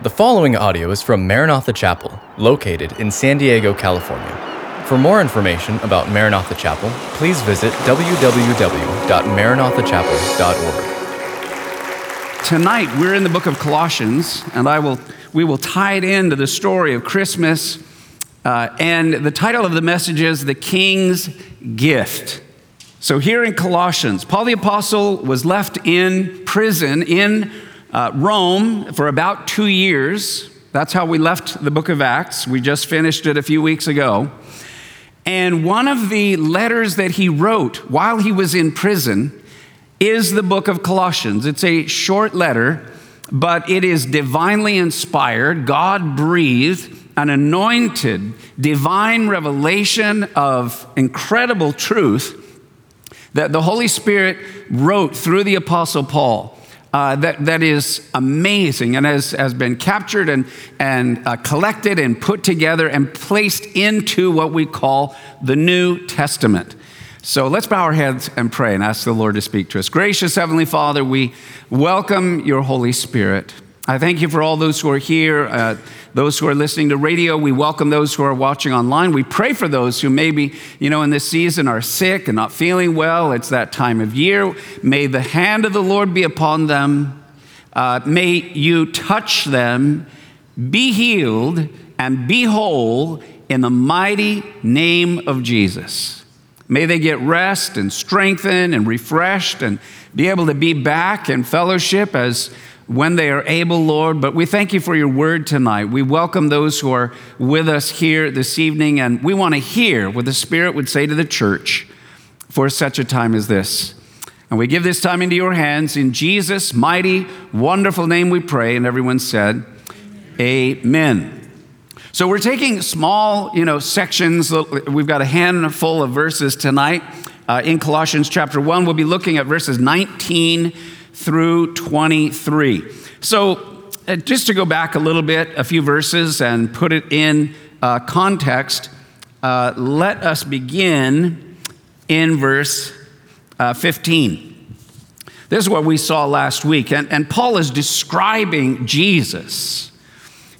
The following audio is from Maranatha Chapel, located in San Diego, California. For more information about Maranatha Chapel, please visit www.maranathachapel.org. Tonight we're in the book of Colossians, and I will we will tie it into the story of Christmas. Uh, and the title of the message is "The King's Gift." So here in Colossians, Paul the apostle was left in prison in uh, Rome for about two years. That's how we left the book of Acts. We just finished it a few weeks ago. And one of the letters that he wrote while he was in prison is the book of Colossians. It's a short letter, but it is divinely inspired, God breathed, an anointed, divine revelation of incredible truth that the Holy Spirit wrote through the Apostle Paul uh, that, that is amazing and has, has been captured and, and uh, collected and put together and placed into what we call the New Testament. So let's bow our heads and pray and ask the Lord to speak to us. Gracious Heavenly Father, we welcome your Holy Spirit. I thank you for all those who are here, uh, those who are listening to radio. We welcome those who are watching online. We pray for those who maybe, you know, in this season are sick and not feeling well. It's that time of year. May the hand of the Lord be upon them. Uh, may you touch them, be healed, and be whole in the mighty name of Jesus. May they get rest and strengthened and refreshed and be able to be back in fellowship as when they are able, Lord. But we thank you for your word tonight. We welcome those who are with us here this evening, and we want to hear what the Spirit would say to the church for such a time as this. And we give this time into your hands. In Jesus' mighty, wonderful name we pray. And everyone said, Amen. So we're taking small, you know, sections. We've got a handful of verses tonight. Uh, in Colossians chapter 1, we'll be looking at verses 19 through 23. So, uh, just to go back a little bit, a few verses, and put it in uh, context, uh, let us begin in verse uh, 15. This is what we saw last week. And, and Paul is describing Jesus.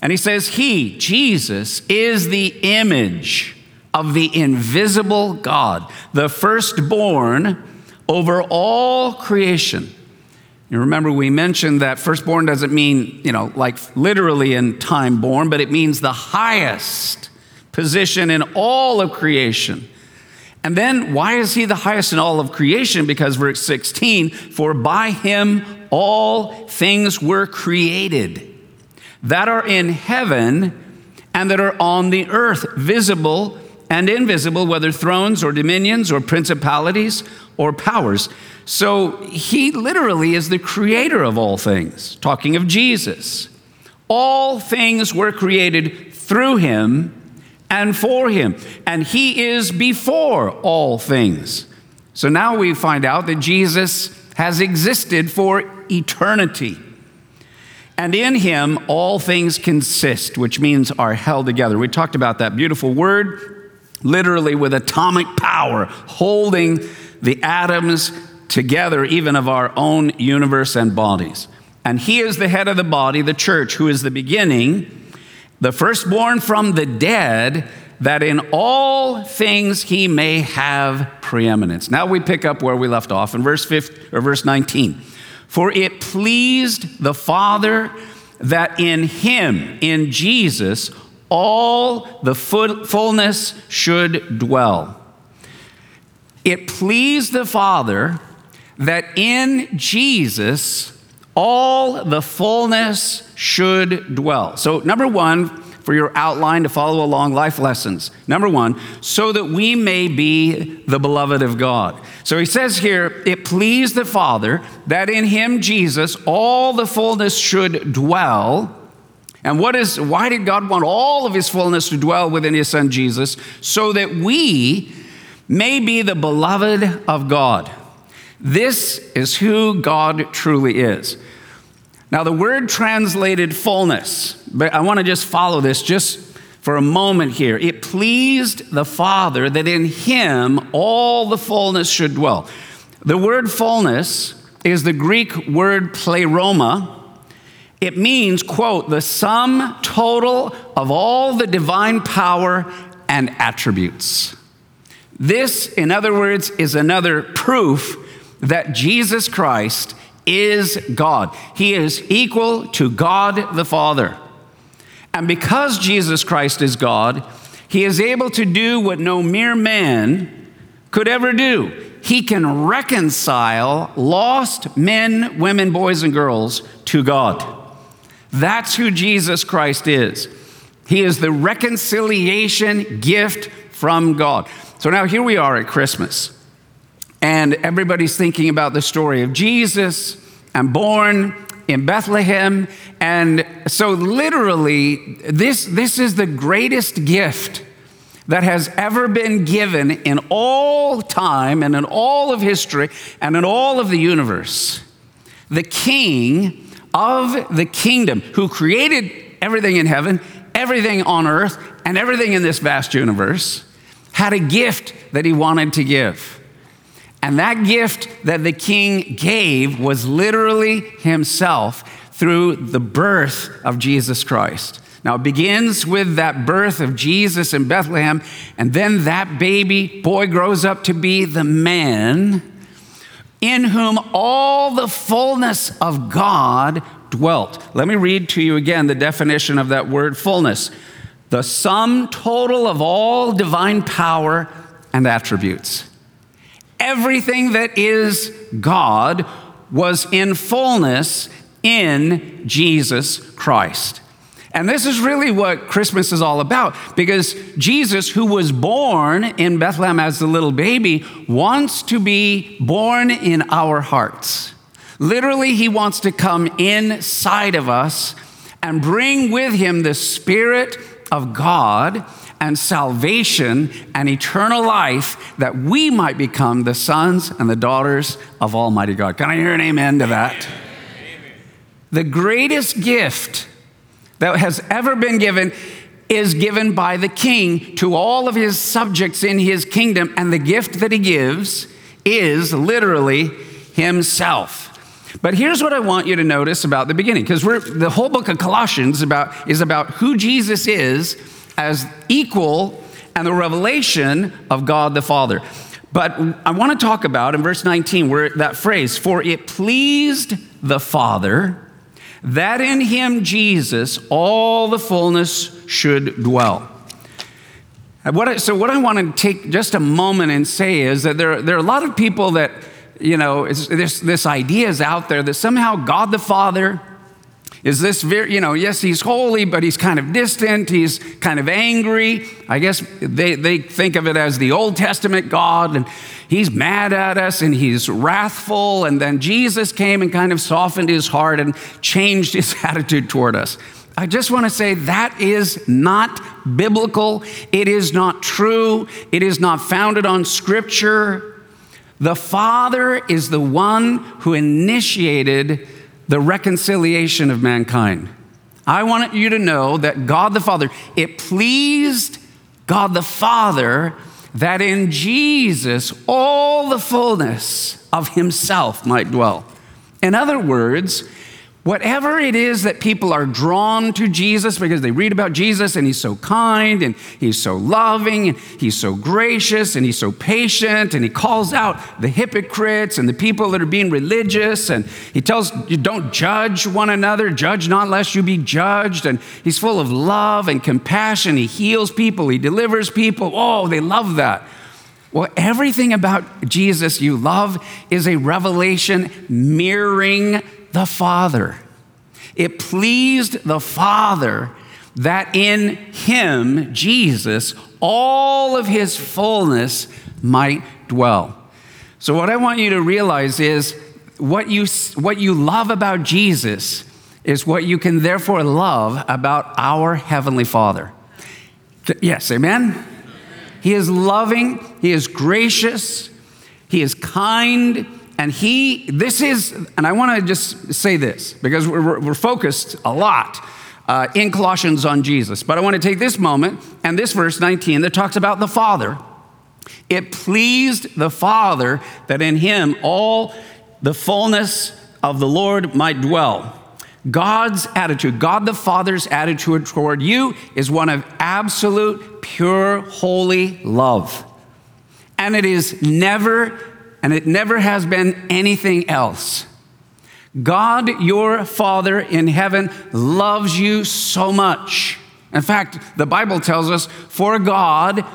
And he says, He, Jesus, is the image of the invisible God, the firstborn over all creation. You remember we mentioned that firstborn doesn't mean, you know, like literally in time born, but it means the highest position in all of creation. And then why is he the highest in all of creation? Because verse 16, for by him all things were created that are in heaven and that are on the earth, visible and invisible, whether thrones or dominions or principalities or powers. So he literally is the creator of all things, talking of Jesus. All things were created through him and for him, and he is before all things. So now we find out that Jesus has existed for eternity. And in him, all things consist, which means are held together. We talked about that beautiful word, literally with atomic power, holding the atoms together, even of our own universe and bodies. And he is the head of the body, the church, who is the beginning, the firstborn from the dead, that in all things he may have preeminence. Now we pick up where we left off in verse 15 or verse 19. For it pleased the Father that in him, in Jesus, all the fullness should dwell. It pleased the Father that in Jesus all the fullness should dwell. So, number one, for your outline to follow along life lessons. Number one, so that we may be the beloved of God. So he says here, it pleased the Father that in him, Jesus, all the fullness should dwell. And what is, why did God want all of his fullness to dwell within his son Jesus? So that we may be the beloved of God. This is who God truly is. Now, the word translated fullness, but I want to just follow this just for a moment here. It pleased the Father that in him all the fullness should dwell. The word fullness is the Greek word pleroma. it means, quote, the sum total of all the divine power and attributes. This, in other words, is another proof that Jesus Christ is God. He is equal to God the Father. And because Jesus Christ is God, he is able to do what no mere man could ever do. He can reconcile lost men, women, boys, and girls to God. That's who Jesus Christ is. He is the reconciliation gift from God. So now here we are at Christmas, and everybody's thinking about the story of Jesus and born in Bethlehem. And so, literally, this, this is the greatest gift that has ever been given in all time and in all of history and in all of the universe. The king of the kingdom who created everything in heaven, everything on earth, and everything in this vast universe had a gift that he wanted to give. And that gift that the king gave was literally himself through the birth of Jesus Christ. Now, it begins with that birth of Jesus in Bethlehem, and then that baby boy grows up to be the man in whom all the fullness of God dwelt. Let me read to you again the definition of that word fullness the sum total of all divine power and attributes. Everything that is God was in fullness in Jesus Christ. And this is really what Christmas is all about because Jesus, who was born in Bethlehem as a little baby, wants to be born in our hearts. Literally, he wants to come inside of us and bring with him the Spirit of God and salvation and eternal life that we might become the sons and the daughters of Almighty God. Can I hear an amen to that? Amen. The greatest gift that has ever been given is given by the king to all of his subjects in his kingdom, and the gift that he gives is literally himself. But here's what I want you to notice about the beginning, because the whole book of Colossians about, is about who Jesus is as equal and the revelation of God the Father. But I want to talk about in verse 19 where that phrase, for it pleased the Father that in him, Jesus, all the fullness should dwell. What I, so, what I want to take just a moment and say is that there, there are a lot of people that you know, this, this idea is out there that somehow God the Father is this very, you know, yes, he's holy, but he's kind of distant, he's kind of angry. I guess they, they think of it as the Old Testament God, and he's mad at us and he's wrathful. And then Jesus came and kind of softened his heart and changed his attitude toward us. I just want to say that is not biblical. It is not true. It is not founded on scripture. The Father is the one who initiated the reconciliation of mankind. I want you to know that God the Father, it pleased God the Father that in Jesus all the fullness of Himself might dwell. In other words, Whatever it is that people are drawn to Jesus because they read about Jesus and he's so kind and he's so loving and he's so gracious and he's so patient and he calls out the hypocrites and the people that are being religious and he tells you don't judge one another, judge not lest you be judged. And he's full of love and compassion. He heals people, he delivers people. Oh, they love that. Well, everything about Jesus you love is a revelation mirroring the Father. It pleased the Father that in him, Jesus, all of his fullness might dwell. So, what I want you to realize is what you, what you love about Jesus is what you can therefore love about our Heavenly Father. Yes, amen? He is loving, He is gracious, He is kind, and he, this is, and I want to just say this because we're, we're focused a lot uh, in Colossians on Jesus. But I want to take this moment and this verse 19 that talks about the Father. It pleased the Father that in him all the fullness of the Lord might dwell. God's attitude, God the Father's attitude toward you is one of absolute, pure, holy love. And it is never, and it never has been anything else. God, your Father in heaven, loves you so much. In fact, the Bible tells us, for God,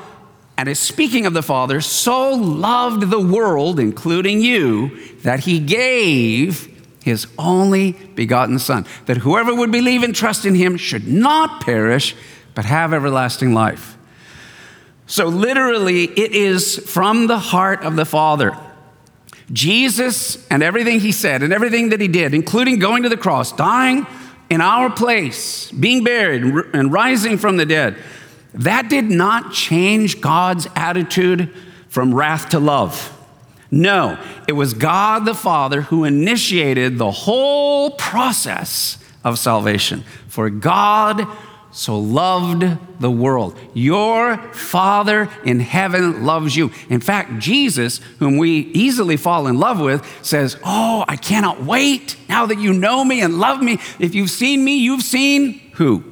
and is speaking of the Father, so loved the world, including you, that he gave his only begotten Son, that whoever would believe and trust in him should not perish, but have everlasting life. So, literally, it is from the heart of the Father. Jesus and everything he said and everything that he did, including going to the cross, dying in our place, being buried and rising from the dead, that did not change God's attitude from wrath to love. No, it was God the Father who initiated the whole process of salvation. For God so loved the world. Your Father in heaven loves you. In fact, Jesus, whom we easily fall in love with, says, Oh, I cannot wait now that you know me and love me. If you've seen me, you've seen who?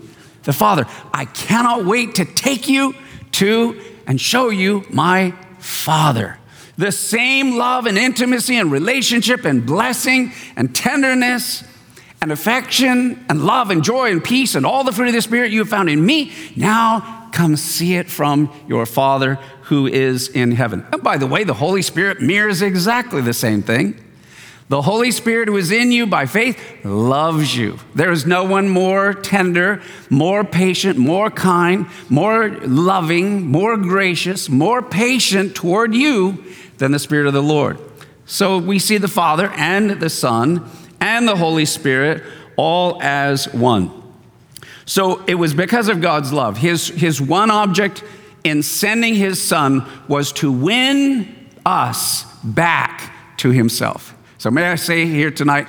The Father. I cannot wait to take you to and show you my Father. The same love and intimacy and relationship and blessing and tenderness and affection and love and joy and peace and all the fruit of the Spirit you have found in me, now come see it from your Father who is in heaven. And by the way, the Holy Spirit mirrors exactly the same thing. The Holy Spirit who is in you by faith loves you. There is no one more tender, more patient, more kind, more loving, more gracious, more patient toward you than the Spirit of the Lord. So we see the Father and the Son and the Holy Spirit all as one. So it was because of God's love. His, his one object in sending his Son was to win us back to himself. So may I say here tonight,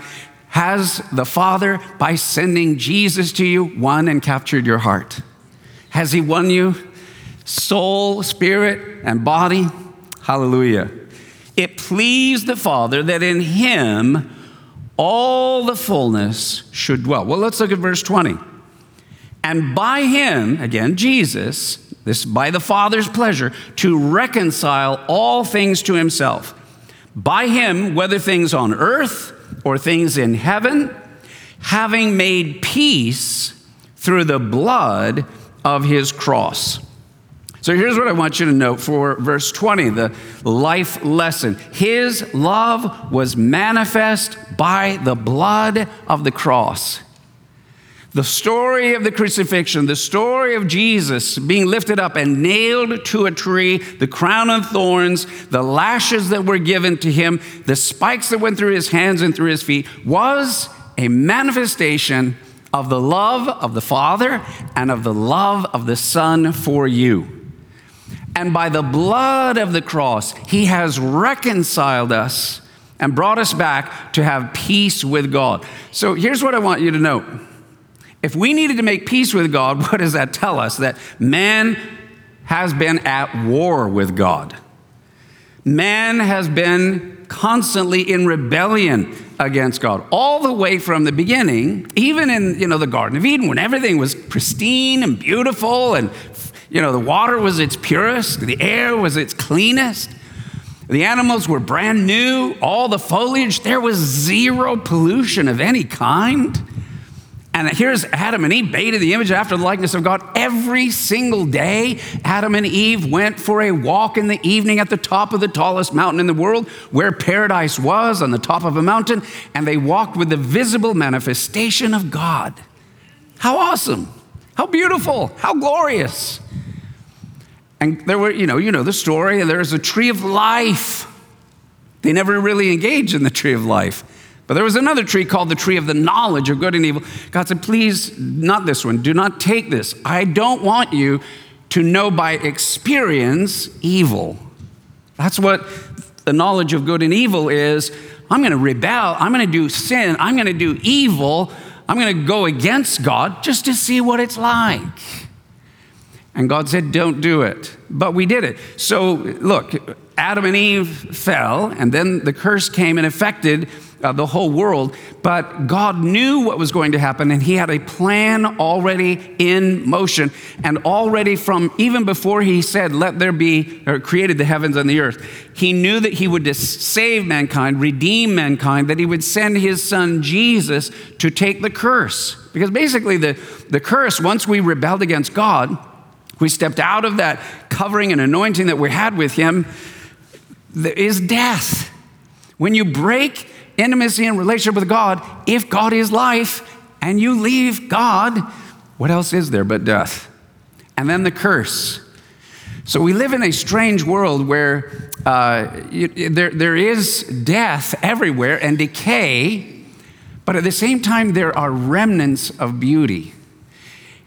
has the Father, by sending Jesus to you, won and captured your heart? Has he won you? Soul, spirit, and body? Hallelujah. It pleased the Father that in him all the fullness should dwell. Well, let's look at verse 20. And by him, again, Jesus, this by the Father's pleasure, to reconcile all things to himself. By him, whether things on earth or things in heaven, having made peace through the blood of his cross. So here's what I want you to note for verse 20, the life lesson. His love was manifest by the blood of the cross. The story of the crucifixion, the story of Jesus being lifted up and nailed to a tree, the crown of thorns, the lashes that were given to him, the spikes that went through his hands and through his feet, was a manifestation of the love of the Father and of the love of the Son for you. And by the blood of the cross, he has reconciled us and brought us back to have peace with God. So here's what I want you to know. If we needed to make peace with God, what does that tell us? That man has been at war with God. Man has been constantly in rebellion against God all the way from the beginning, even in you know the Garden of Eden when everything was pristine and beautiful and you know, the water was its purest, the air was its cleanest, the animals were brand new, all the foliage, there was zero pollution of any kind. And here's Adam and Eve, in the image after the likeness of God. Every single day, Adam and Eve went for a walk in the evening at the top of the tallest mountain in the world, where paradise was, on the top of a mountain, and they walked with the visible manifestation of God. How awesome! How beautiful! How glorious! And there were, you know, you know the story, and there's a tree of life. They never really engaged in the tree of life. But there was another tree called the tree of the knowledge of good and evil. God said, please, not this one. Do not take this. I don't want you to know by experience evil. That's what the knowledge of good and evil is. I'm going to rebel. I'm going to do sin. I'm going to do evil. I'm going to go against God just to see what it's like. And God said, Don't do it. But we did it. So, look, Adam and Eve fell, and then the curse came and affected uh, the whole world, but God knew what was going to happen and He had a plan already in motion. And already from even before He said, Let there be, or created the heavens and the earth, He knew that He would save mankind, redeem mankind, that He would send His Son Jesus to take the curse. Because basically, the, the curse, once we rebelled against God, we stepped out of that covering and anointing that we had with Him, there is death. When you break intimacy and relationship with God, if God is life and you leave God, what else is there but death? And then the curse. So we live in a strange world where uh, you, there, there is death everywhere and decay, but at the same time, there are remnants of beauty.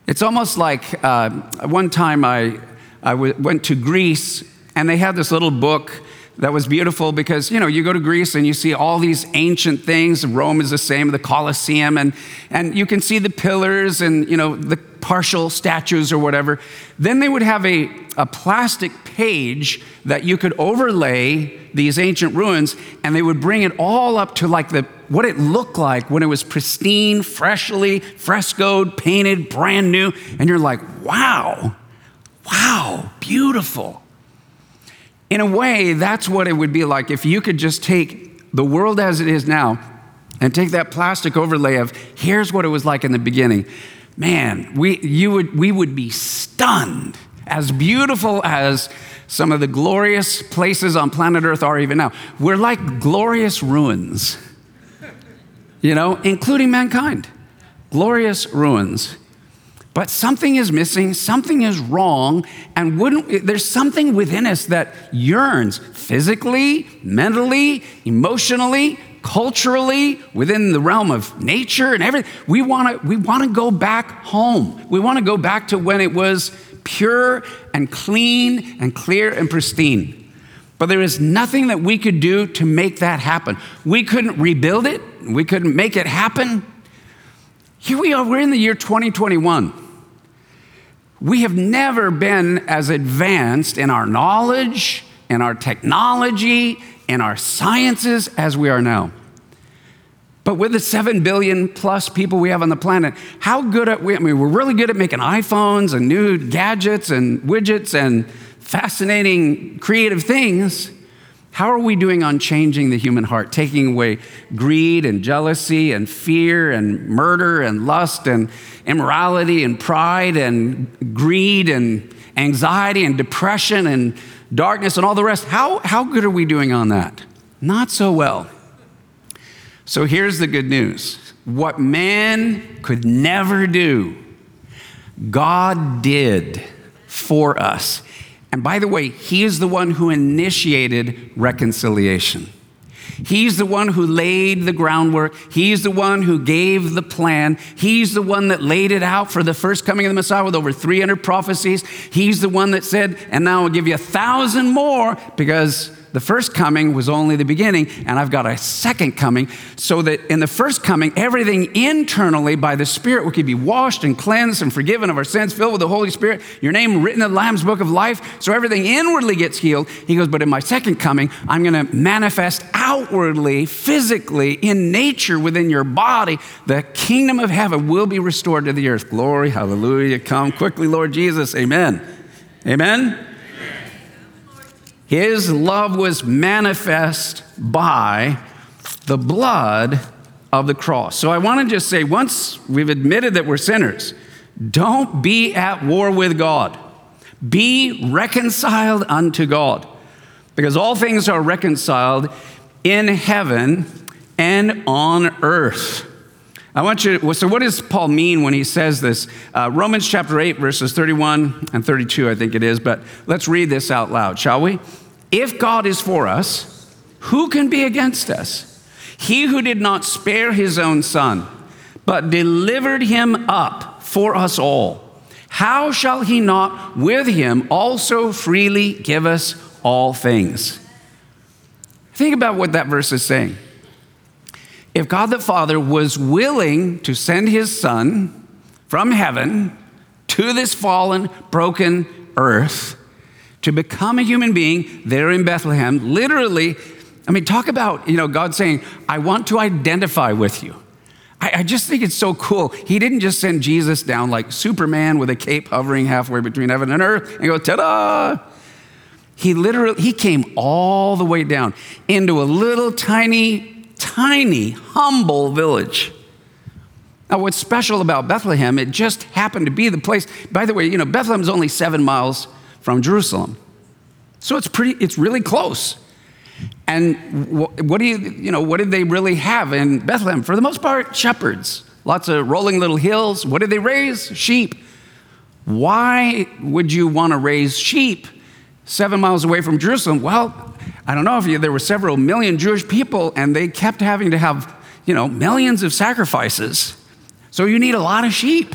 It's almost like uh, one time I, I w- went to Greece and they had this little book that was beautiful because, you know, you go to Greece and you see all these ancient things. Rome is the same, the Colosseum, and, and you can see the pillars and, you know, the partial statues or whatever. Then they would have a, a plastic page that you could overlay these ancient ruins, and they would bring it all up to like the what it looked like when it was pristine, freshly frescoed, painted, brand new. And you're like, wow, wow, beautiful. In a way, that's what it would be like if you could just take the world as it is now and take that plastic overlay of here's what it was like in the beginning. Man, we, you would, we would be stunned. As beautiful as some of the glorious places on planet Earth are even now, we're like glorious ruins, you know, including mankind. Glorious ruins. But something is missing, something is wrong, and wouldn't, there's something within us that yearns physically, mentally, emotionally, culturally, within the realm of nature and everything. We want to we want to go back home. We want to go back to when it was pure and clean and clear and pristine. But there is nothing that we could do to make that happen. We couldn't rebuild it, we couldn't make it happen. Here we are, we're in the year 2021. We have never been as advanced in our knowledge, in our technology, in our sciences as we are now. But with the 7 billion plus people we have on the planet, how good at we, I mean, we're really good at making iPhones and new gadgets and widgets and fascinating creative things. How are we doing on changing the human heart, taking away greed and jealousy and fear and murder and lust and immorality and pride and greed and anxiety and depression and darkness and all the rest? How, how good are we doing on that? Not so well. So here's the good news what man could never do, God did for us. And by the way, He is the one who initiated reconciliation. He's the one who laid the groundwork. He's the one who gave the plan. He's the one that laid it out for the first coming of the Messiah with over 300 prophecies. He's the one that said, and now I'll give you a thousand more because the first coming was only the beginning, and I've got a second coming, so that in the first coming, everything internally by the Spirit we could be washed and cleansed and forgiven of our sins, filled with the Holy Spirit, your name written in the Lamb's book of life, so everything inwardly gets healed. He goes, But in my second coming, I'm going to manifest outwardly, physically, in nature within your body. The kingdom of heaven will be restored to the earth. Glory, hallelujah. Come quickly, Lord Jesus. Amen. Amen. His love was manifest by the blood of the cross. So I want to just say once we've admitted that we're sinners, don't be at war with God. Be reconciled unto God. Because all things are reconciled in heaven and on earth. I want you to, so what does Paul mean when he says this? Uh, Romans chapter 8, verses 31 and 32, I think it is, but let's read this out loud, shall we? If God is for us, who can be against us? He who did not spare his own son, but delivered him up for us all, how shall he not with him also freely give us all things? Think about what that verse is saying. If God the Father was willing to send his son from heaven to this fallen, broken earth, to become a human being there in Bethlehem, literally I mean, talk about, you know, God saying, I want to identify with you. I, I just think it's so cool. He didn't just send Jesus down like Superman with a cape hovering halfway between heaven and earth and go, ta da! He literally, he came all the way down into a little tiny, tiny, humble village. Now, what's special about Bethlehem, it just happened to be the place. By the way, you know, Bethlehem is only seven miles from Jerusalem. So it's pretty, it's really close. And what do you, you know, what did they really have in Bethlehem? For the most part, shepherds. Lots of rolling little hills. What did they raise? Sheep. Why would you want to raise sheep seven miles away from Jerusalem? Well, I don't know if you, there were several million Jewish people and they kept having to have, you know, millions of sacrifices. So you need a lot of sheep.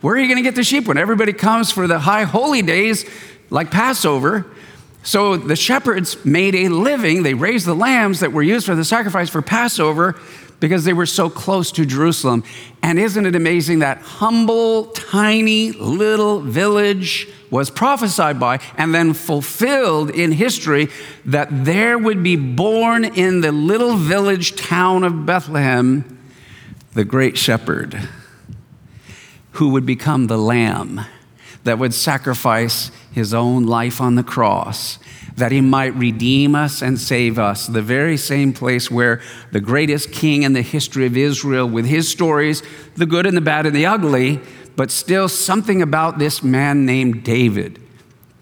Where are you going to get the sheep when everybody comes for the high holy days like Passover? So the shepherds made a living. They raised the lambs that were used for the sacrifice for Passover because they were so close to Jerusalem. And isn't it amazing that humble, tiny little village was prophesied by and then fulfilled in history that there would be born in the little village town of Bethlehem the great shepherd who would become the lamb that would sacrifice his own life on the cross that he might redeem us and save us. The very same place where the greatest king in the history of Israel, with his stories, the good and the bad and the ugly, but still something about this man named David.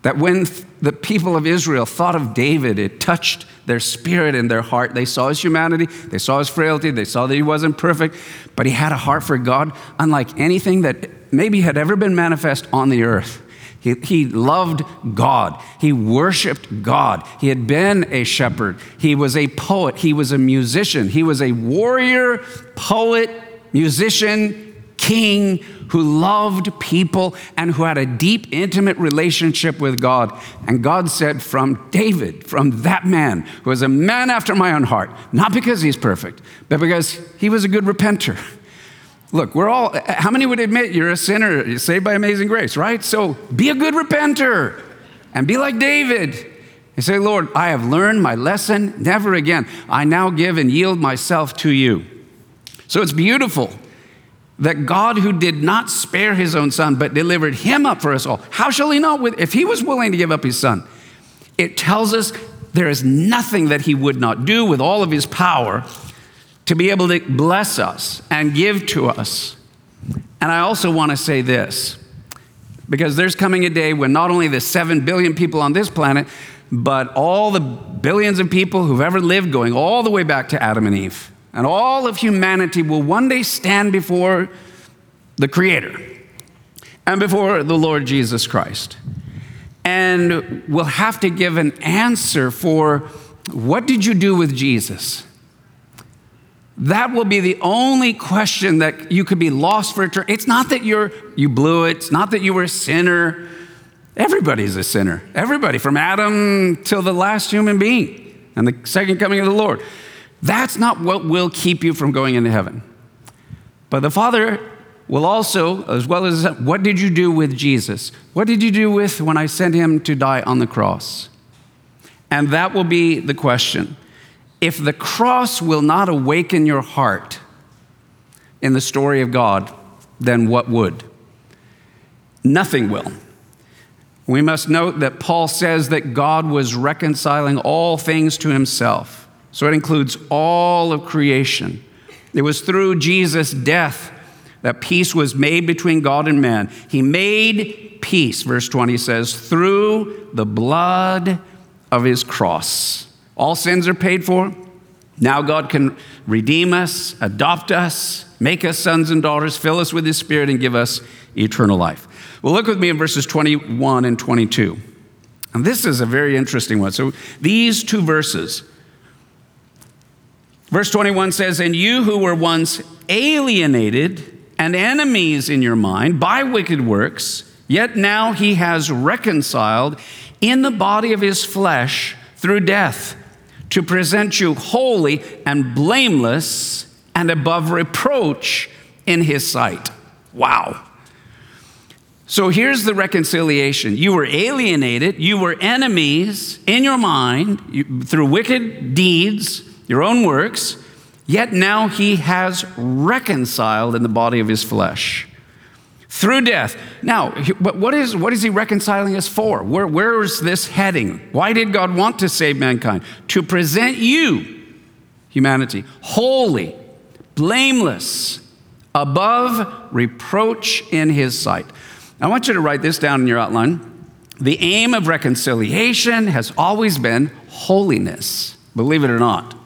That when the people of Israel thought of David, it touched their spirit and their heart. They saw his humanity, they saw his frailty, they saw that he wasn't perfect, but he had a heart for God unlike anything that maybe had ever been manifest on the earth. He, he loved God. He worshiped God. He had been a shepherd. He was a poet. He was a musician. He was a warrior, poet, musician, king who loved people and who had a deep, intimate relationship with God. And God said, From David, from that man, who was a man after my own heart, not because he's perfect, but because he was a good repenter. Look, we're all, how many would admit you're a sinner, you're saved by amazing grace, right? So be a good repenter and be like David. You say, Lord, I have learned my lesson, never again. I now give and yield myself to you. So it's beautiful that God, who did not spare his own son, but delivered him up for us all, how shall he not, with, if he was willing to give up his son? It tells us there is nothing that he would not do with all of his power to be able to bless us and give to us. And I also want to say this because there's coming a day when not only the 7 billion people on this planet, but all the billions of people who've ever lived, going all the way back to Adam and Eve, and all of humanity will one day stand before the Creator and before the Lord Jesus Christ. And will have to give an answer for what did you do with Jesus? That will be the only question that you could be lost for eternity. It's not that you're you blew it. It's not that you were a sinner. Everybody's a sinner. Everybody, from Adam till the last human being and the second coming of the Lord. That's not what will keep you from going into heaven. But the Father will also, as well as what did you do with Jesus? What did you do with when I sent him to die on the cross? And that will be the question. If the cross will not awaken your heart in the story of God, then what would? Nothing will. We must note that Paul says that God was reconciling all things to himself. So it includes all of creation. It was through Jesus' death that peace was made between God and man. He made peace, verse 20 says, through the blood of his cross. All sins are paid for. Now God can redeem us, adopt us, make us sons and daughters, fill us with his spirit, and give us eternal life. Well, look with me in verses 21 and 22. And this is a very interesting one. So these two verses, verse 21 says, And you who were once alienated and enemies in your mind by wicked works, yet now he has reconciled in the body of his flesh through death to present you holy and blameless and above reproach in his sight. Wow. So here's the reconciliation. You were alienated, you were enemies in your mind you, through wicked deeds, your own works, yet now he has reconciled in the body of his flesh through death. Now, what is, what is he reconciling us for? Where, where is this heading? Why did God want to save mankind? To present you, humanity, holy, blameless, above reproach in his sight. I want you to write this down in your outline. The aim of reconciliation has always been holiness, believe it or not.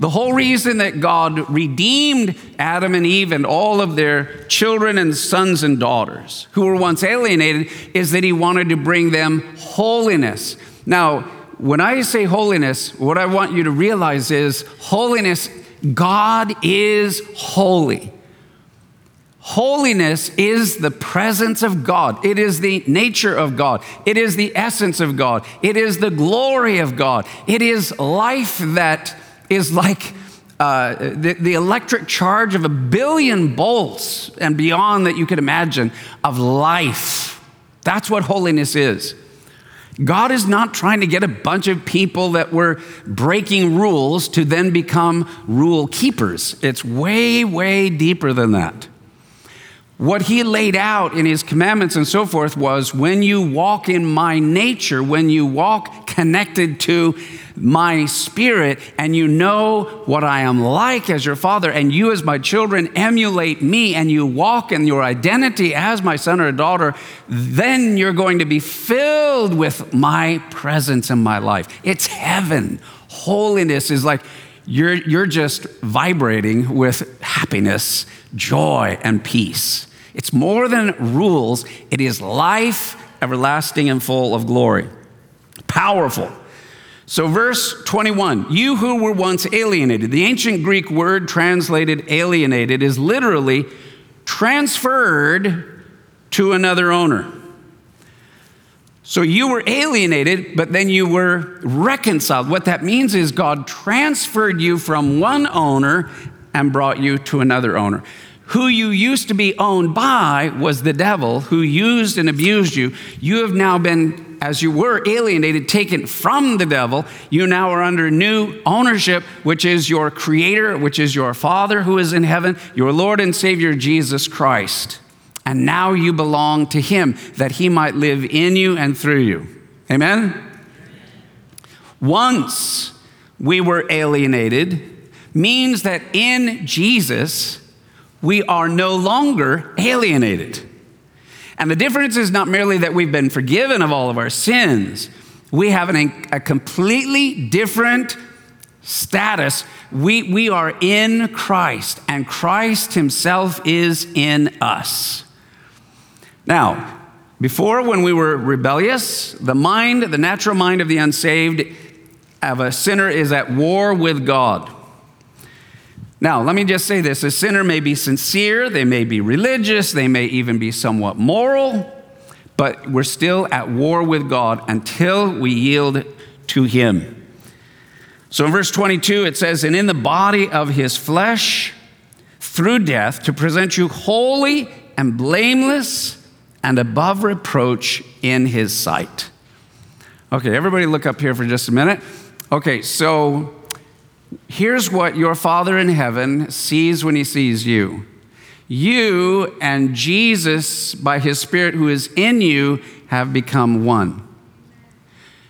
The whole reason that God redeemed Adam and Eve and all of their children and sons and daughters who were once alienated is that He wanted to bring them holiness. Now, when I say holiness, what I want you to realize is holiness, God is holy. Holiness is the presence of God. It is the nature of God. It is the essence of God. It is the glory of God. It is life that is like uh, the, the electric charge of a billion bolts and beyond that you could imagine of life. That's what holiness is. God is not trying to get a bunch of people that were breaking rules to then become rule keepers. It's way, way deeper than that. What he laid out in his commandments and so forth was when you walk in my nature, when you walk connected to my spirit, and you know what I am like as your father, and you as my children emulate me, and you walk in your identity as my son or daughter, then you're going to be filled with my presence in my life. It's heaven. Holiness is like you're, you're just vibrating with happiness, joy, and peace. It's more than rules, it is life everlasting and full of glory. Powerful. So, verse 21 You who were once alienated, the ancient Greek word translated alienated is literally transferred to another owner. So you were alienated, but then you were reconciled. What that means is God transferred you from one owner and brought you to another owner who you used to be owned by was the devil who used and abused you. You have now been, as you were alienated, taken from the devil. You now are under new ownership, which is your creator, which is your Father who is in heaven, your Lord and Savior Jesus Christ. And now you belong to him that he might live in you and through you. Amen? Once we were alienated means that in Jesus, we are no longer alienated. And the difference is not merely that we've been forgiven of all of our sins, we have an, a completely different status. We, we are in Christ, and Christ Himself is in us. Now, before, when we were rebellious, the mind, the natural mind of the unsaved, of a sinner is at war with God. Now, let me just say this a sinner may be sincere, they may be religious, they may even be somewhat moral, but we're still at war with God until we yield to Him. So in verse 22, it says, And in the body of His flesh, through death, to present you holy and blameless and above reproach in His sight. Okay, everybody look up here for just a minute. Okay, so Here's what your Father in heaven sees when he sees you. You and Jesus, by his Spirit who is in you, have become one.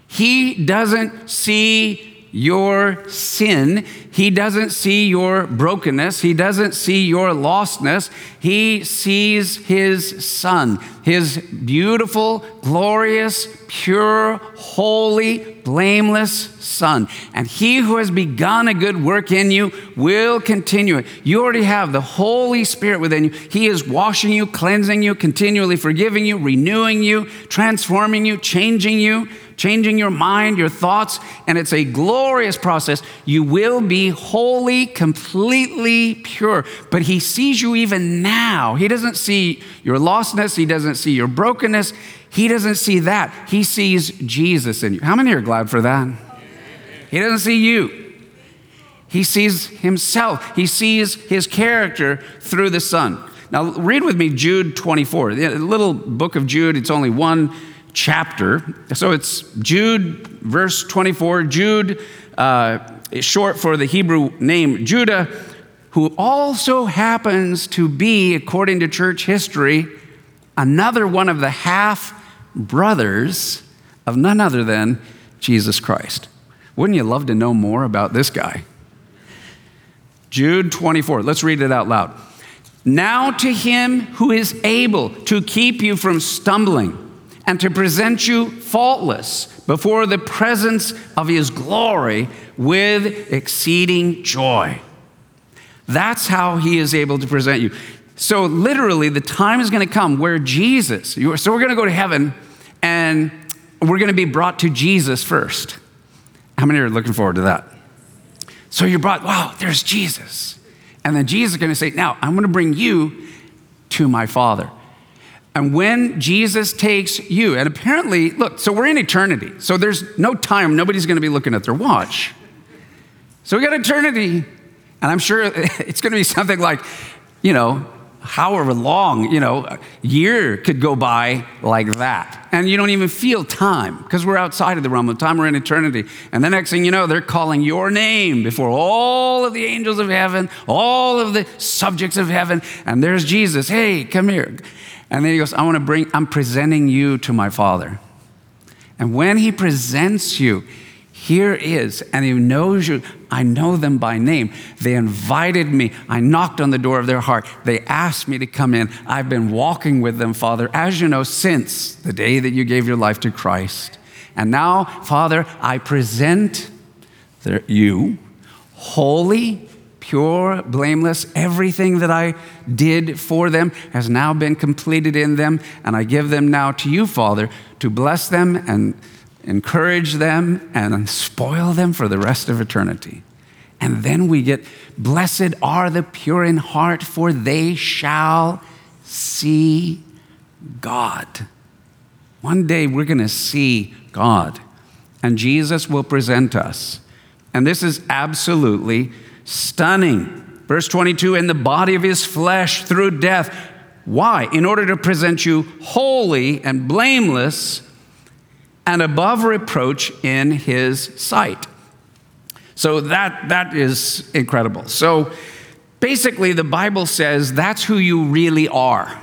He doesn't see your sin. He doesn't see your brokenness. He doesn't see your lostness. He sees his son, his beautiful, glorious, pure, holy, blameless son. And he who has begun a good work in you will continue it. You already have the Holy Spirit within you. He is washing you, cleansing you, continually forgiving you, renewing you, transforming you, changing you changing your mind, your thoughts, and it's a glorious process. You will be wholly, completely pure. But He sees you even now. He doesn't see your lostness, He doesn't see your brokenness, He doesn't see that. He sees Jesus in you. How many are glad for that? He doesn't see you. He sees himself. He sees his character through the Son. Now, read with me Jude 24, the little book of Jude. It's only one chapter. So it's Jude, verse 24. Jude uh, is short for the Hebrew name Judah, who also happens to be, according to church history, another one of the half brothers of none other than Jesus Christ. Wouldn't you love to know more about this guy? Jude 24, let's read it out loud. Now to him who is able to keep you from stumbling and to present you faultless before the presence of his glory with exceeding joy. That's how he is able to present you. So, literally, the time is going to come where Jesus, so we're going to go to heaven and we're going to be brought to Jesus first. How many are looking forward to that? So, you're brought, wow, there's Jesus. And then Jesus is going to say, Now, I'm going to bring you to my Father. And when Jesus takes you, and apparently, look, so we're in eternity. So there's no time. Nobody's going to be looking at their watch. So we got eternity. And I'm sure it's going to be something like, you know, however long, you know, a year could go by like that. And you don't even feel time because we're outside of the realm of time. We're in eternity. And the next thing you know, they're calling your name before all of the angels of heaven, all of the subjects of heaven. And there's Jesus. Hey, come here. And then he goes, I want to bring, I'm presenting you to my Father. And when he presents you, here is, and he knows you. I know them by name. They invited me. I knocked on the door of their heart. They asked me to come in. I've been walking with them, Father, as you know, since the day that you gave your life to Christ. And now, Father, I present you holy pure, blameless. Everything that I did for them has now been completed in them, and I give them now to you, Father, to bless them and encourage them and spoil them for the rest of eternity. And then we get, blessed are the pure in heart, for they shall see God. One day we're going to see God, and Jesus will present us. And this is absolutely Stunning. Verse 22 in the body of his flesh through death. Why? In order to present you holy and blameless and above reproach in his sight. So that, that is incredible. So basically, the Bible says that's who you really are.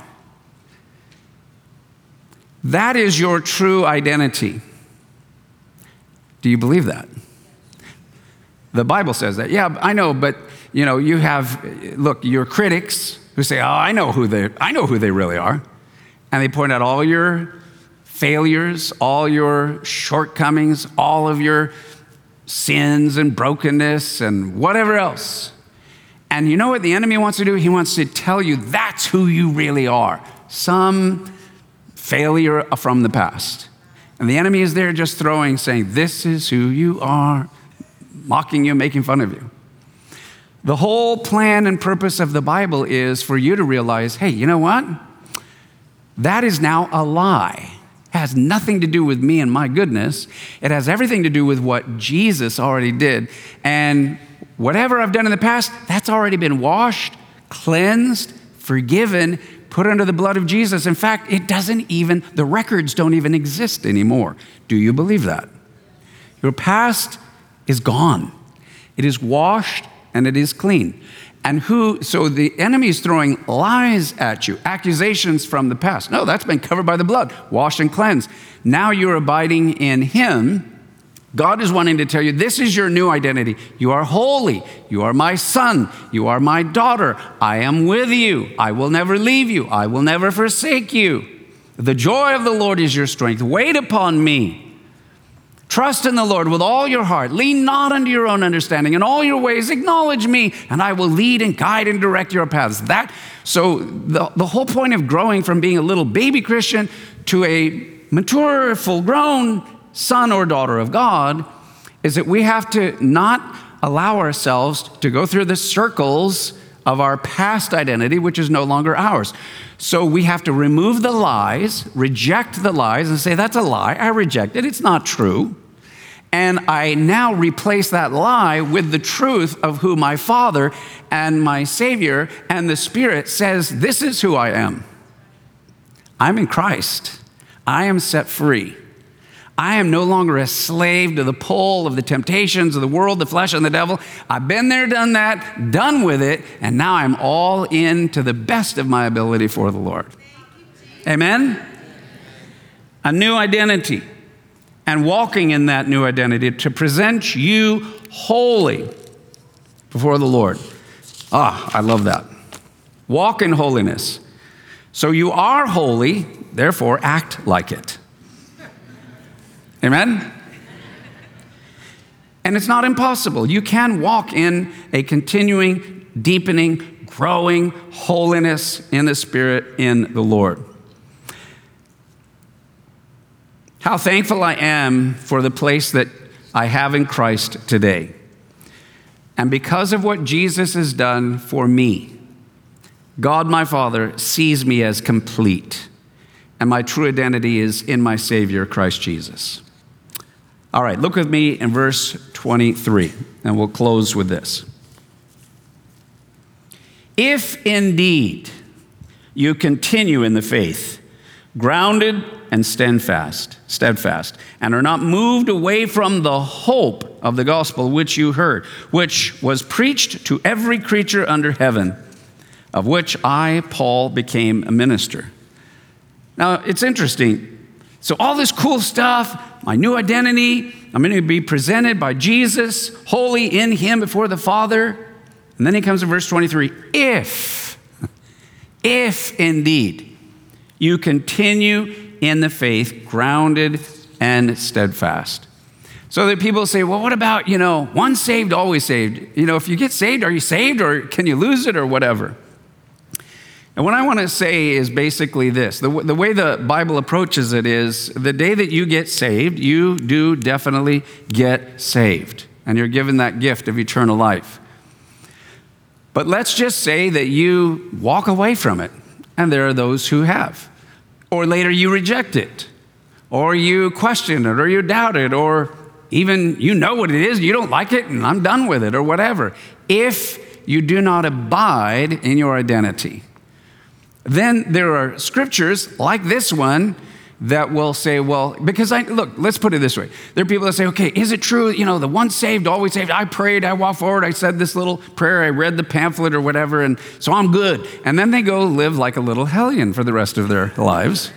That is your true identity. Do you believe that? The Bible says that. Yeah, I know, but you know, you have look, your critics who say, "Oh, I know who they I know who they really are." And they point out all your failures, all your shortcomings, all of your sins and brokenness and whatever else. And you know what the enemy wants to do? He wants to tell you that's who you really are. Some failure from the past. And the enemy is there just throwing, saying, This is who you are mocking you, making fun of you. The whole plan and purpose of the Bible is for you to realize hey, you know what? That is now a lie. It has nothing to do with me and my goodness. It has everything to do with what Jesus already did. And whatever I've done in the past, that's already been washed, cleansed, forgiven, put under the blood of Jesus. In fact, it doesn't even, the records don't even exist anymore. Do you believe that? Your past is gone. It is washed and it is clean. And who, so the enemy is throwing lies at you, accusations from the past. No, that's been covered by the blood, washed and cleansed. Now you're abiding in Him. God is wanting to tell you this is your new identity. You are holy. You are my son. You are my daughter. I am with you. I will never leave you. I will never forsake you. The joy of the Lord is your strength. Wait upon me. Trust in the Lord with all your heart. Lean not unto your own understanding. In all your ways, acknowledge me, and I will lead and guide and direct your paths. That, so the, the whole point of growing from being a little baby Christian to a mature, full grown son or daughter of God is that we have to not allow ourselves to go through the circles of our past identity, which is no longer ours. So we have to remove the lies, reject the lies, and say, That's a lie. I reject it. It's not true. And I now replace that lie with the truth of who my Father and my Savior and the Spirit says, This is who I am. I'm in Christ. I am set free. I am no longer a slave to the pull of the temptations of the world, the flesh, and the devil. I've been there, done that, done with it, and now I'm all in to the best of my ability for the Lord. Amen? A new identity and walking in that new identity to present you holy before the Lord. Ah, I love that. Walk in holiness. So you are holy, therefore act like it. Amen? And it's not impossible. You can walk in a continuing, deepening, growing holiness in the Spirit in the Lord. How thankful I am for the place that I have in Christ today. And because of what Jesus has done for me, God my Father sees me as complete, and my true identity is in my Savior, Christ Jesus. All right, look with me in verse 23, and we'll close with this. If indeed you continue in the faith, grounded and steadfast, steadfast, and are not moved away from the hope of the gospel which you heard, which was preached to every creature under heaven, of which I, Paul, became a minister. Now, it's interesting. So, all this cool stuff, my new identity, I'm going to be presented by Jesus, holy in Him before the Father. And then he comes to verse 23 if, if indeed you continue in the faith, grounded and steadfast. So that people say, well, what about, you know, once saved, always saved? You know, if you get saved, are you saved or can you lose it or whatever? And what I want to say is basically this the, the way the Bible approaches it is the day that you get saved, you do definitely get saved. And you're given that gift of eternal life. But let's just say that you walk away from it, and there are those who have. Or later you reject it, or you question it, or you doubt it, or even you know what it is, you don't like it, and I'm done with it, or whatever. If you do not abide in your identity, then there are scriptures like this one that will say, well, because I look, let's put it this way. There are people that say, okay, is it true, you know, the once saved, always saved? I prayed, I walked forward, I said this little prayer, I read the pamphlet or whatever, and so I'm good. And then they go live like a little hellion for the rest of their lives.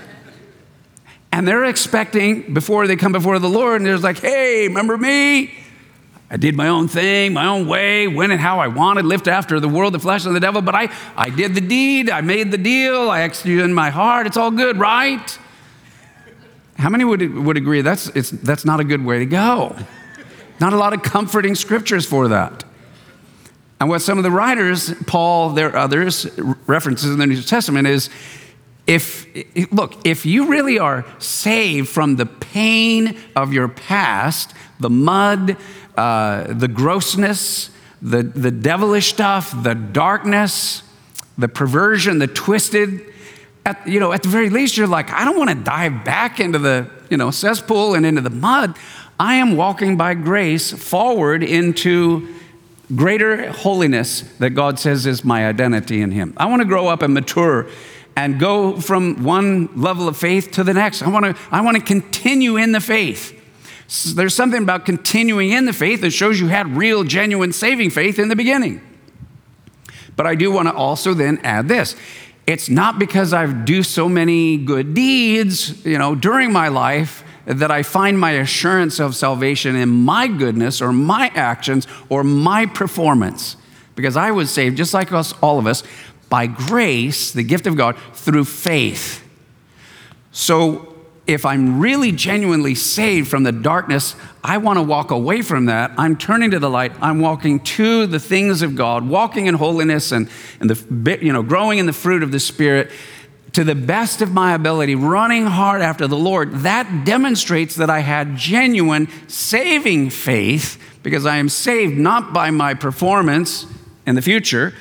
And they're expecting before they come before the Lord, and they're like, hey, remember me? I did my own thing, my own way, when and how I wanted, lived after the world, the flesh, and the devil, but I, I did the deed, I made the deal, I executed in my heart, it's all good, right? How many would, would agree that's, it's, that's not a good way to go? Not a lot of comforting scriptures for that. And what some of the writers, Paul, there others, references in the New Testament is if, look, if you really are saved from the pain of your past, the mud, uh, the grossness, the, the devilish stuff, the darkness, the perversion, the twisted, at, you know, at the very least, you're like, I don't want to dive back into the, you know, cesspool and into the mud. I am walking by grace forward into greater holiness that God says is my identity in Him. I want to grow up and mature and go from one level of faith to the next. I want to, I want to continue in the faith. There's something about continuing in the faith that shows you had real, genuine, saving faith in the beginning. But I do want to also then add this it's not because I've do so many good deeds, you know, during my life that I find my assurance of salvation in my goodness or my actions or my performance. Because I was saved, just like us, all of us, by grace, the gift of God, through faith. So if I'm really genuinely saved from the darkness, I want to walk away from that. I'm turning to the light. I'm walking to the things of God, walking in holiness and, and the, you know, growing in the fruit of the Spirit to the best of my ability, running hard after the Lord. That demonstrates that I had genuine saving faith because I am saved not by my performance in the future.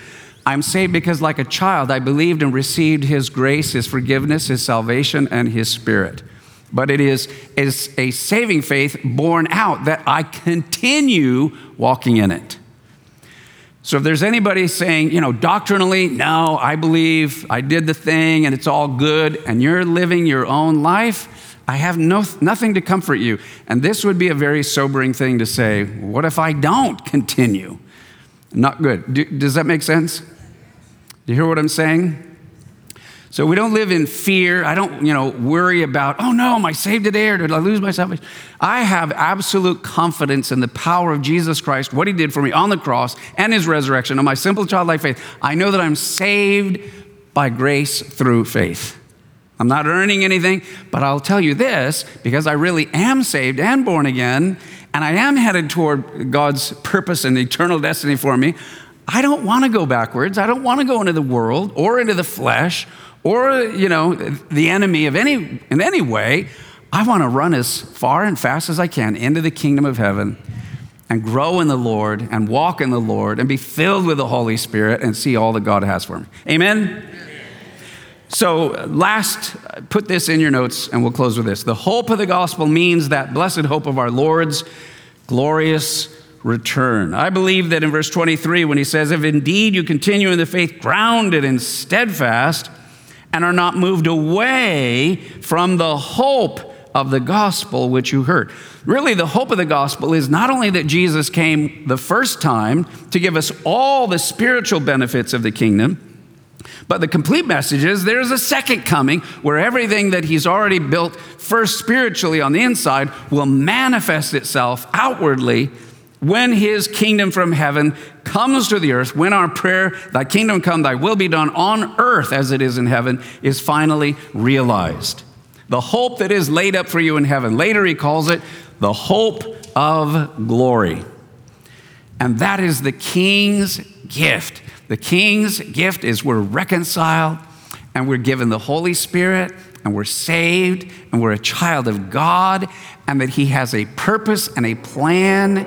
I'm saved because, like a child, I believed and received His grace, His forgiveness, His salvation, and His Spirit. But it is, is a saving faith born out that I continue walking in it. So if there's anybody saying, you know, doctrinally, no, I believe I did the thing and it's all good, and you're living your own life, I have no, nothing to comfort you. And this would be a very sobering thing to say. What if I don't continue? Not good. Do, does that make sense? Do you hear what I'm saying? So we don't live in fear. I don't, you know, worry about, oh no, am I saved today or did I lose my salvation? I have absolute confidence in the power of Jesus Christ, what he did for me on the cross and his resurrection, on my simple childlike faith. I know that I'm saved by grace through faith. I'm not earning anything, but I'll tell you this because I really am saved and born again, and I am headed toward God's purpose and eternal destiny for me. I don't want to go backwards. I don't want to go into the world or into the flesh or you know the enemy of any in any way i want to run as far and fast as i can into the kingdom of heaven and grow in the lord and walk in the lord and be filled with the holy spirit and see all that god has for me. Amen? So last put this in your notes and we'll close with this. The hope of the gospel means that blessed hope of our lord's glorious return. I believe that in verse 23, when he says, If indeed you continue in the faith, grounded and steadfast, and are not moved away from the hope of the gospel which you heard. Really, the hope of the gospel is not only that Jesus came the first time to give us all the spiritual benefits of the kingdom, but the complete message is there's a second coming where everything that he's already built, first spiritually on the inside, will manifest itself outwardly when his kingdom from heaven comes to the earth, when our prayer, thy kingdom come, thy will be done on earth as it is in heaven, is finally realized. The hope that is laid up for you in heaven. Later he calls it the hope of glory. And that is the king's gift. The king's gift is we're reconciled and we're given the Holy Spirit and we're saved and we're a child of God and that he has a purpose and a plan